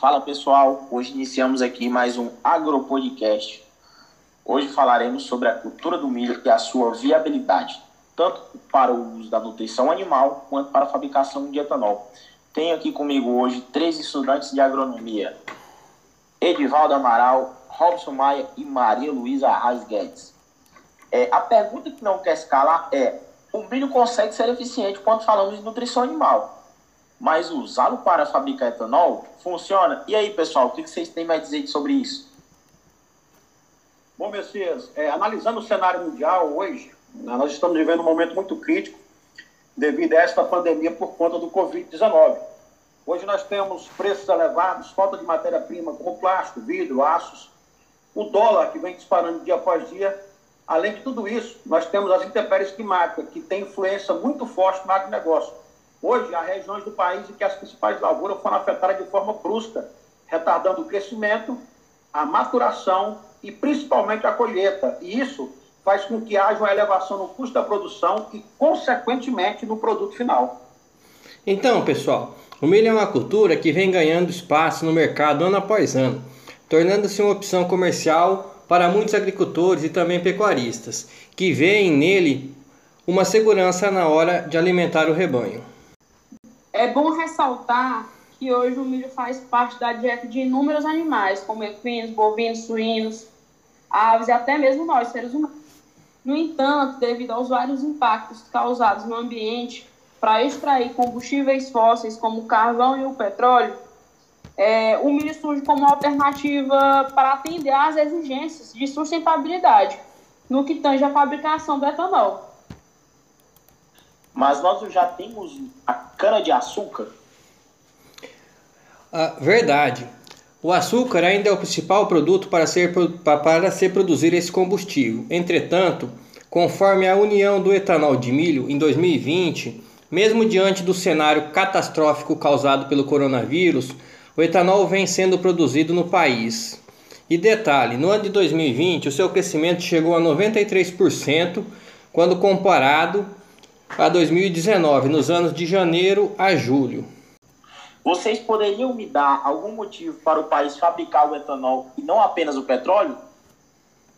Fala pessoal, hoje iniciamos aqui mais um Agropodcast. Hoje falaremos sobre a cultura do milho e a sua viabilidade, tanto para o uso da nutrição animal quanto para a fabricação de etanol. Tenho aqui comigo hoje três estudantes de agronomia: Edivaldo Amaral, Robson Maia e Maria Luísa Arraes Guedes. É, a pergunta que não quer escalar é: o milho consegue ser eficiente quando falamos de nutrição animal, mas usá-lo para fabricar etanol funciona? E aí, pessoal, o que vocês têm mais a dizer sobre isso? Bom, Messias, é, analisando o cenário mundial hoje, né, nós estamos vivendo um momento muito crítico devido a esta pandemia por conta do Covid-19. Hoje nós temos preços elevados, falta de matéria-prima como plástico, vidro, aços, o dólar que vem disparando dia após dia. Além de tudo isso, nós temos as intempéries climáticas, que têm influência muito forte no agronegócio. Hoje, há regiões do país em que as principais lavouras foram afetadas de forma brusca, retardando o crescimento, a maturação e principalmente a colheita. E isso faz com que haja uma elevação no custo da produção e, consequentemente, no produto final. Então, pessoal, o milho é uma cultura que vem ganhando espaço no mercado ano após ano, tornando-se uma opção comercial para muitos agricultores e também pecuaristas, que veem nele uma segurança na hora de alimentar o rebanho. É bom ressaltar que hoje o milho faz parte da dieta de inúmeros animais, como equinos, bovinos, suínos, aves e até mesmo nós, seres humanos. No entanto, devido aos vários impactos causados no ambiente para extrair combustíveis fósseis como o carvão e o petróleo, é, o milho surge como alternativa para atender às exigências de sustentabilidade no que tange a fabricação do etanol. Mas nós já temos a cana-de-açúcar? Ah, verdade. O açúcar ainda é o principal produto para ser, para ser produzir esse combustível. Entretanto, conforme a União do Etanol de Milho, em 2020, mesmo diante do cenário catastrófico causado pelo coronavírus, o etanol vem sendo produzido no país. E detalhe, no ano de 2020, o seu crescimento chegou a 93% quando comparado a 2019, nos anos de janeiro a julho. Vocês poderiam me dar algum motivo para o país fabricar o etanol e não apenas o petróleo?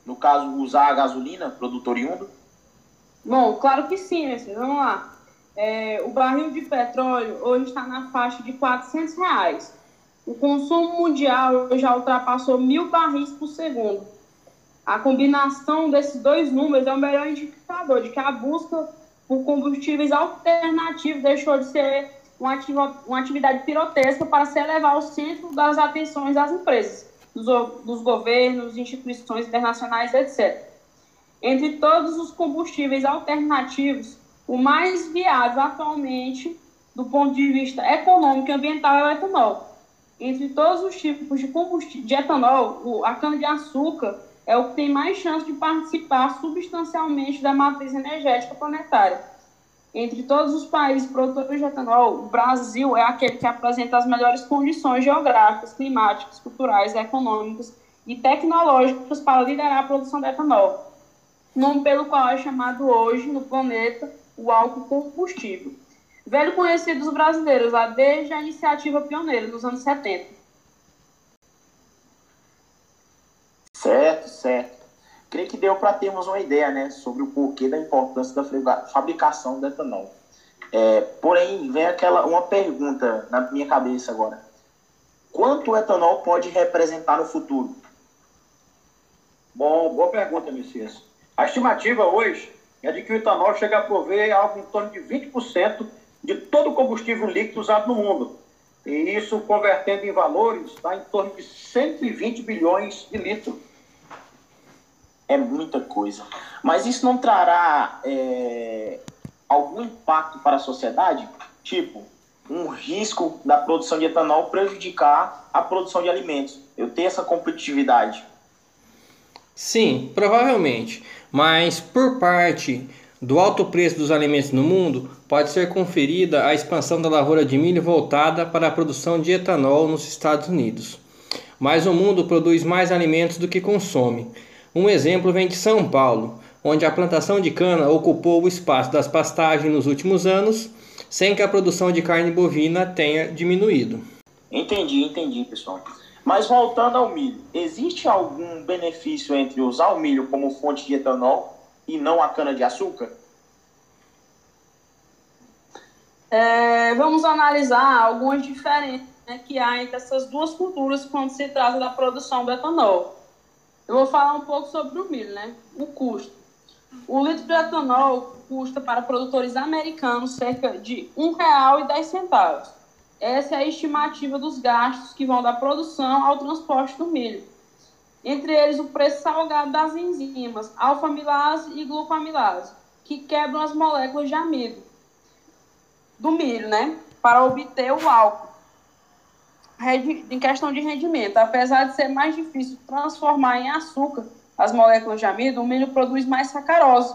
No caso, usar a gasolina, produto oriundo? Bom, claro que sim, Messi. Vamos lá. É, o barril de petróleo hoje está na faixa de 400 reais. O consumo mundial já ultrapassou mil barris por segundo. A combinação desses dois números é o melhor indicador de que a busca por combustíveis alternativos deixou de ser uma, ativa, uma atividade pirotesca para se elevar ao centro das atenções das empresas, dos, dos governos, instituições internacionais, etc. Entre todos os combustíveis alternativos, o mais viável atualmente, do ponto de vista econômico e ambiental, é o etanol. Entre todos os tipos de combustível de etanol, a cana-de-açúcar é o que tem mais chance de participar substancialmente da matriz energética planetária entre todos os países produtores de etanol, o Brasil é aquele que apresenta as melhores condições geográficas, climáticas, culturais, econômicas e tecnológicas para liderar a produção de etanol, nome pelo qual é chamado hoje no planeta o álcool combustível. Velho conhecido dos brasileiros lá desde a iniciativa pioneira nos anos 70. Certo, certo creio que deu para termos uma ideia né, sobre o porquê da importância da fabricação do etanol. É, porém, vem aquela uma pergunta na minha cabeça agora. Quanto o etanol pode representar no futuro? Bom, boa pergunta, Messias. A estimativa hoje é de que o etanol chega a prover algo em torno de 20% de todo o combustível líquido usado no mundo. E isso, convertendo em valores, está em torno de 120 bilhões de litros é muita coisa. Mas isso não trará é, algum impacto para a sociedade? Tipo, um risco da produção de etanol prejudicar a produção de alimentos. Eu tenho essa competitividade. Sim, provavelmente. Mas por parte do alto preço dos alimentos no mundo, pode ser conferida a expansão da lavoura de milho voltada para a produção de etanol nos Estados Unidos. Mas o mundo produz mais alimentos do que consome. Um exemplo vem de São Paulo, onde a plantação de cana ocupou o espaço das pastagens nos últimos anos, sem que a produção de carne bovina tenha diminuído. Entendi, entendi, pessoal. Mas voltando ao milho, existe algum benefício entre usar o milho como fonte de etanol e não a cana-de-açúcar? É, vamos analisar algumas diferenças né, que há entre essas duas culturas quando se trata da produção do etanol. Eu vou falar um pouco sobre o milho, né? O custo. O litro de etanol custa para produtores americanos cerca de R$ 1,10 essa é a estimativa dos gastos que vão da produção ao transporte do milho. Entre eles, o preço salgado das enzimas alfa-amilase e glucoamilase, que quebram as moléculas de amido do milho, né? Para obter o álcool. Em questão de rendimento, apesar de ser mais difícil transformar em açúcar as moléculas de amido, o milho produz mais sacarose,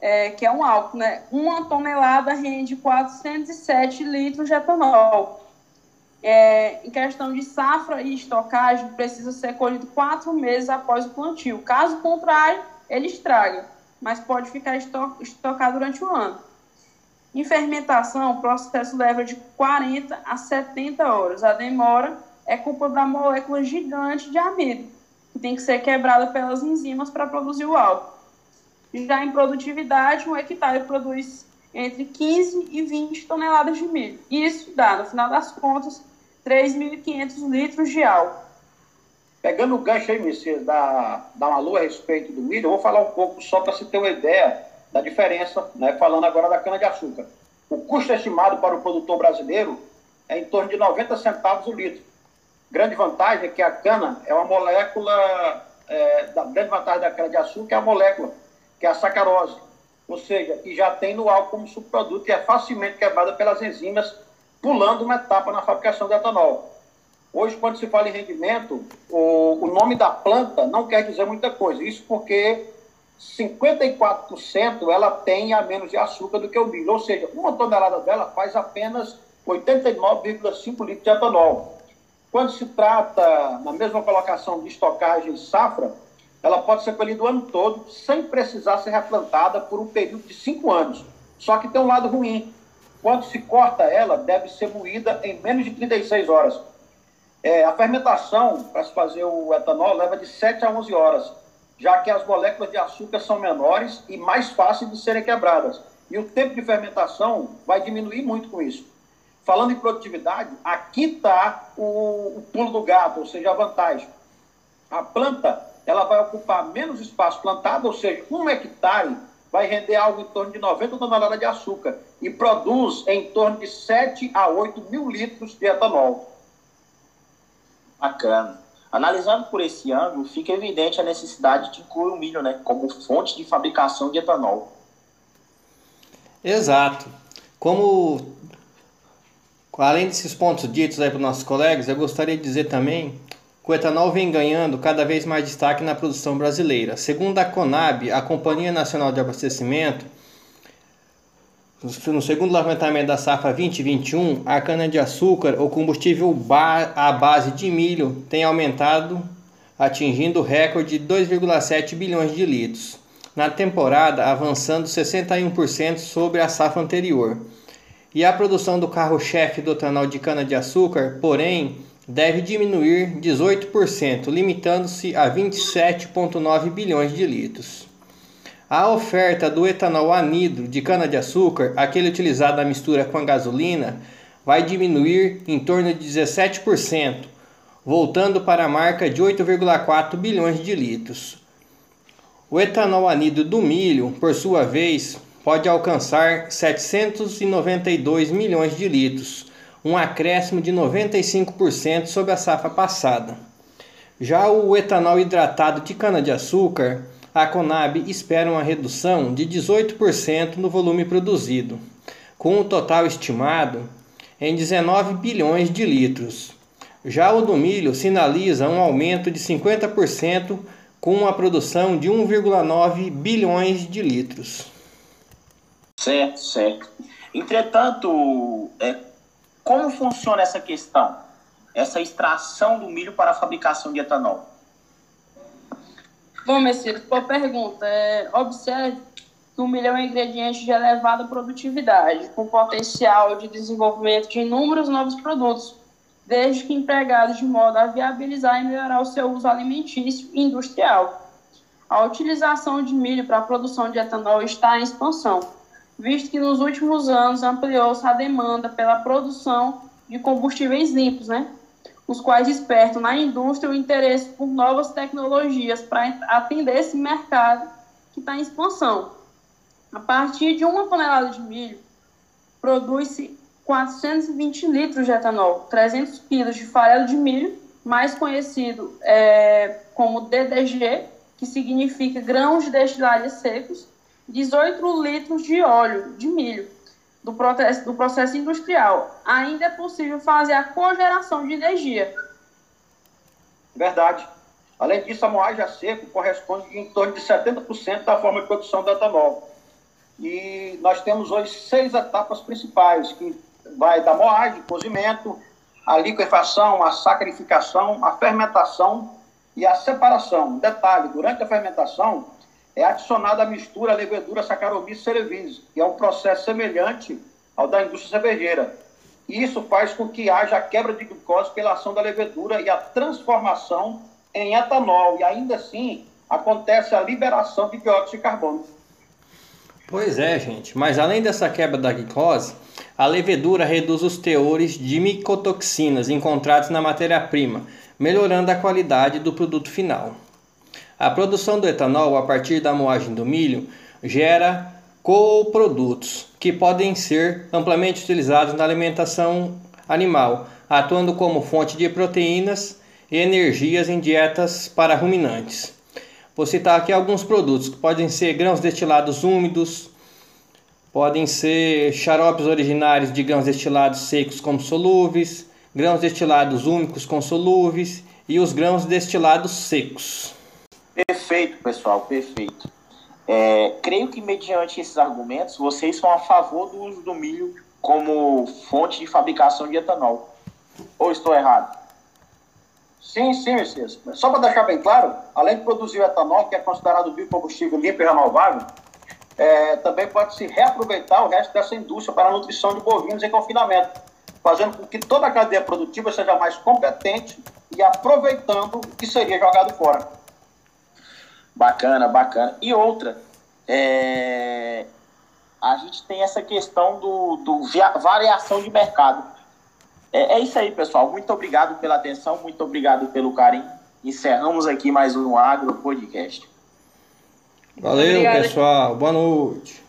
é, que é um álcool, né? Uma tonelada rende 407 litros de etanol. É, em questão de safra e estocagem, precisa ser colhido quatro meses após o plantio. Caso contrário, ele estraga, mas pode ficar esto estocado durante o ano. Em fermentação, o processo leva de 40 a 70 horas. A demora é culpa da molécula gigante de amido, que tem que ser quebrada pelas enzimas para produzir o álcool. Já em produtividade, um hectare produz entre 15 e 20 toneladas de milho. Isso dá, no final das contas, 3.500 litros de álcool. Pegando o gancho aí, Messias, da, da Malu a respeito do milho, eu vou falar um pouco só para você ter uma ideia da diferença, né, falando agora da cana-de-açúcar. O custo estimado para o produtor brasileiro é em torno de 90 centavos o litro. Grande vantagem é que a cana é uma molécula, é, da grande vantagem da cana-de-açúcar é a molécula que é a sacarose, ou seja, que já tem no álcool como subproduto e é facilmente quebrada pelas enzimas, pulando uma etapa na fabricação de etanol. Hoje, quando se fala em rendimento, o, o nome da planta não quer dizer muita coisa. Isso porque 54% ela tem a menos de açúcar do que o milho. Ou seja, uma tonelada dela faz apenas 89,5 litros de etanol. Quando se trata, na mesma colocação de estocagem safra, ela pode ser colhida o ano todo sem precisar ser replantada por um período de cinco anos. Só que tem um lado ruim. Quando se corta ela, deve ser moída em menos de 36 horas. É, a fermentação para se fazer o etanol leva de 7 a 11 horas, já que as moléculas de açúcar são menores e mais fáceis de serem quebradas. E o tempo de fermentação vai diminuir muito com isso. Falando em produtividade, aqui está o, o pulo do gato, ou seja, a vantagem. A planta ela vai ocupar menos espaço plantado, ou seja, um hectare vai render algo em torno de 90 toneladas de açúcar e produz em torno de 7 a 8 mil litros de etanol. Bacana. Analisando por esse ângulo, fica evidente a necessidade de incluir o milho né, como fonte de fabricação de etanol. Exato. Como, além desses pontos ditos aí para os nossos colegas, eu gostaria de dizer também o etanol vem ganhando cada vez mais destaque na produção brasileira. Segundo a Conab, a Companhia Nacional de Abastecimento, no segundo levantamento da safra 2021, a cana-de-açúcar, o combustível à base de milho, tem aumentado, atingindo o recorde de 2,7 bilhões de litros. Na temporada, avançando 61% sobre a safra anterior. E a produção do carro-chefe do etanol de cana-de-açúcar, porém, deve diminuir 18%, limitando-se a 27,9 bilhões de litros. A oferta do etanol anidro de cana-de-açúcar, aquele utilizado na mistura com a gasolina, vai diminuir em torno de 17%, voltando para a marca de 8,4 bilhões de litros. O etanol anidro do milho, por sua vez, pode alcançar 792 milhões de litros, um acréscimo de 95% sobre a safra passada. Já o etanol hidratado de cana-de-açúcar, a Conab espera uma redução de 18% no volume produzido, com o total estimado em 19 bilhões de litros. Já o do milho sinaliza um aumento de 50% com uma produção de 1,9 bilhões de litros. Certo, certo. Entretanto, é, como funciona essa questão? Essa extração do milho para a fabricação de etanol? Bom, Messias, boa pergunta. É, observe que o milho é um ingrediente de elevada produtividade, com potencial de desenvolvimento de inúmeros novos produtos, desde que empregados de modo a viabilizar e melhorar o seu uso alimentício e industrial. A utilização de milho para a produção de etanol está em expansão, visto que nos últimos anos ampliou-se a demanda pela produção de combustíveis limpos, né? Os quais despertam na indústria o interesse por novas tecnologias para atender esse mercado que está em expansão. A partir de uma tonelada de milho, produz-se 420 litros de etanol, 300 quilos de farelo de milho, mais conhecido é, como DDG, que significa grãos de destilhados secos, 18 litros de óleo de milho do processo, do processo industrial. Ainda é possível fazer a cogeração de energia. Verdade. Além disso, a moagem a seco corresponde em torno de 70% da forma de produção do etanol. E nós temos hoje seis etapas principais, que vai da moagem, cozimento, a liquefação, a sacrificação, a fermentação e a separação. Detalhe, durante a fermentação é adicionada a mistura levedura Saccharomyces cerevisiae, que é um processo semelhante ao da indústria cervejeira. E isso faz com que haja a quebra de glicose pela ação da levedura e a transformação em etanol. E ainda assim acontece a liberação de dióxido de carbono. Pois é, gente. Mas além dessa quebra da glicose, a levedura reduz os teores de micotoxinas encontrados na matéria-prima, melhorando a qualidade do produto final. A produção do etanol a partir da moagem do milho gera coprodutos que podem ser amplamente utilizados na alimentação animal, atuando como fonte de proteínas e energias em dietas para ruminantes. Vou citar aqui alguns produtos que podem ser grãos destilados úmidos, podem ser xaropes originários de grãos destilados secos como solúveis, grãos destilados úmicos com solúveis e os grãos destilados secos. Perfeito, pessoal, perfeito. É, creio que, mediante esses argumentos, vocês são a favor do uso do milho como fonte de fabricação de etanol. Ou estou errado? Sim, sim, Messias. Só para deixar bem claro, além de produzir o etanol, que é considerado biocombustível limpo e renovável, é, também pode se reaproveitar o resto dessa indústria para a nutrição de bovinos em confinamento, fazendo com que toda a cadeia produtiva seja mais competente e aproveitando o que seria jogado fora. Bacana, bacana. E outra, é... a gente tem essa questão do, do variação de mercado. É, é isso aí, pessoal. Muito obrigado pela atenção, muito obrigado pelo carinho. Encerramos aqui mais um Agro Podcast. Valeu, pessoal. Boa noite.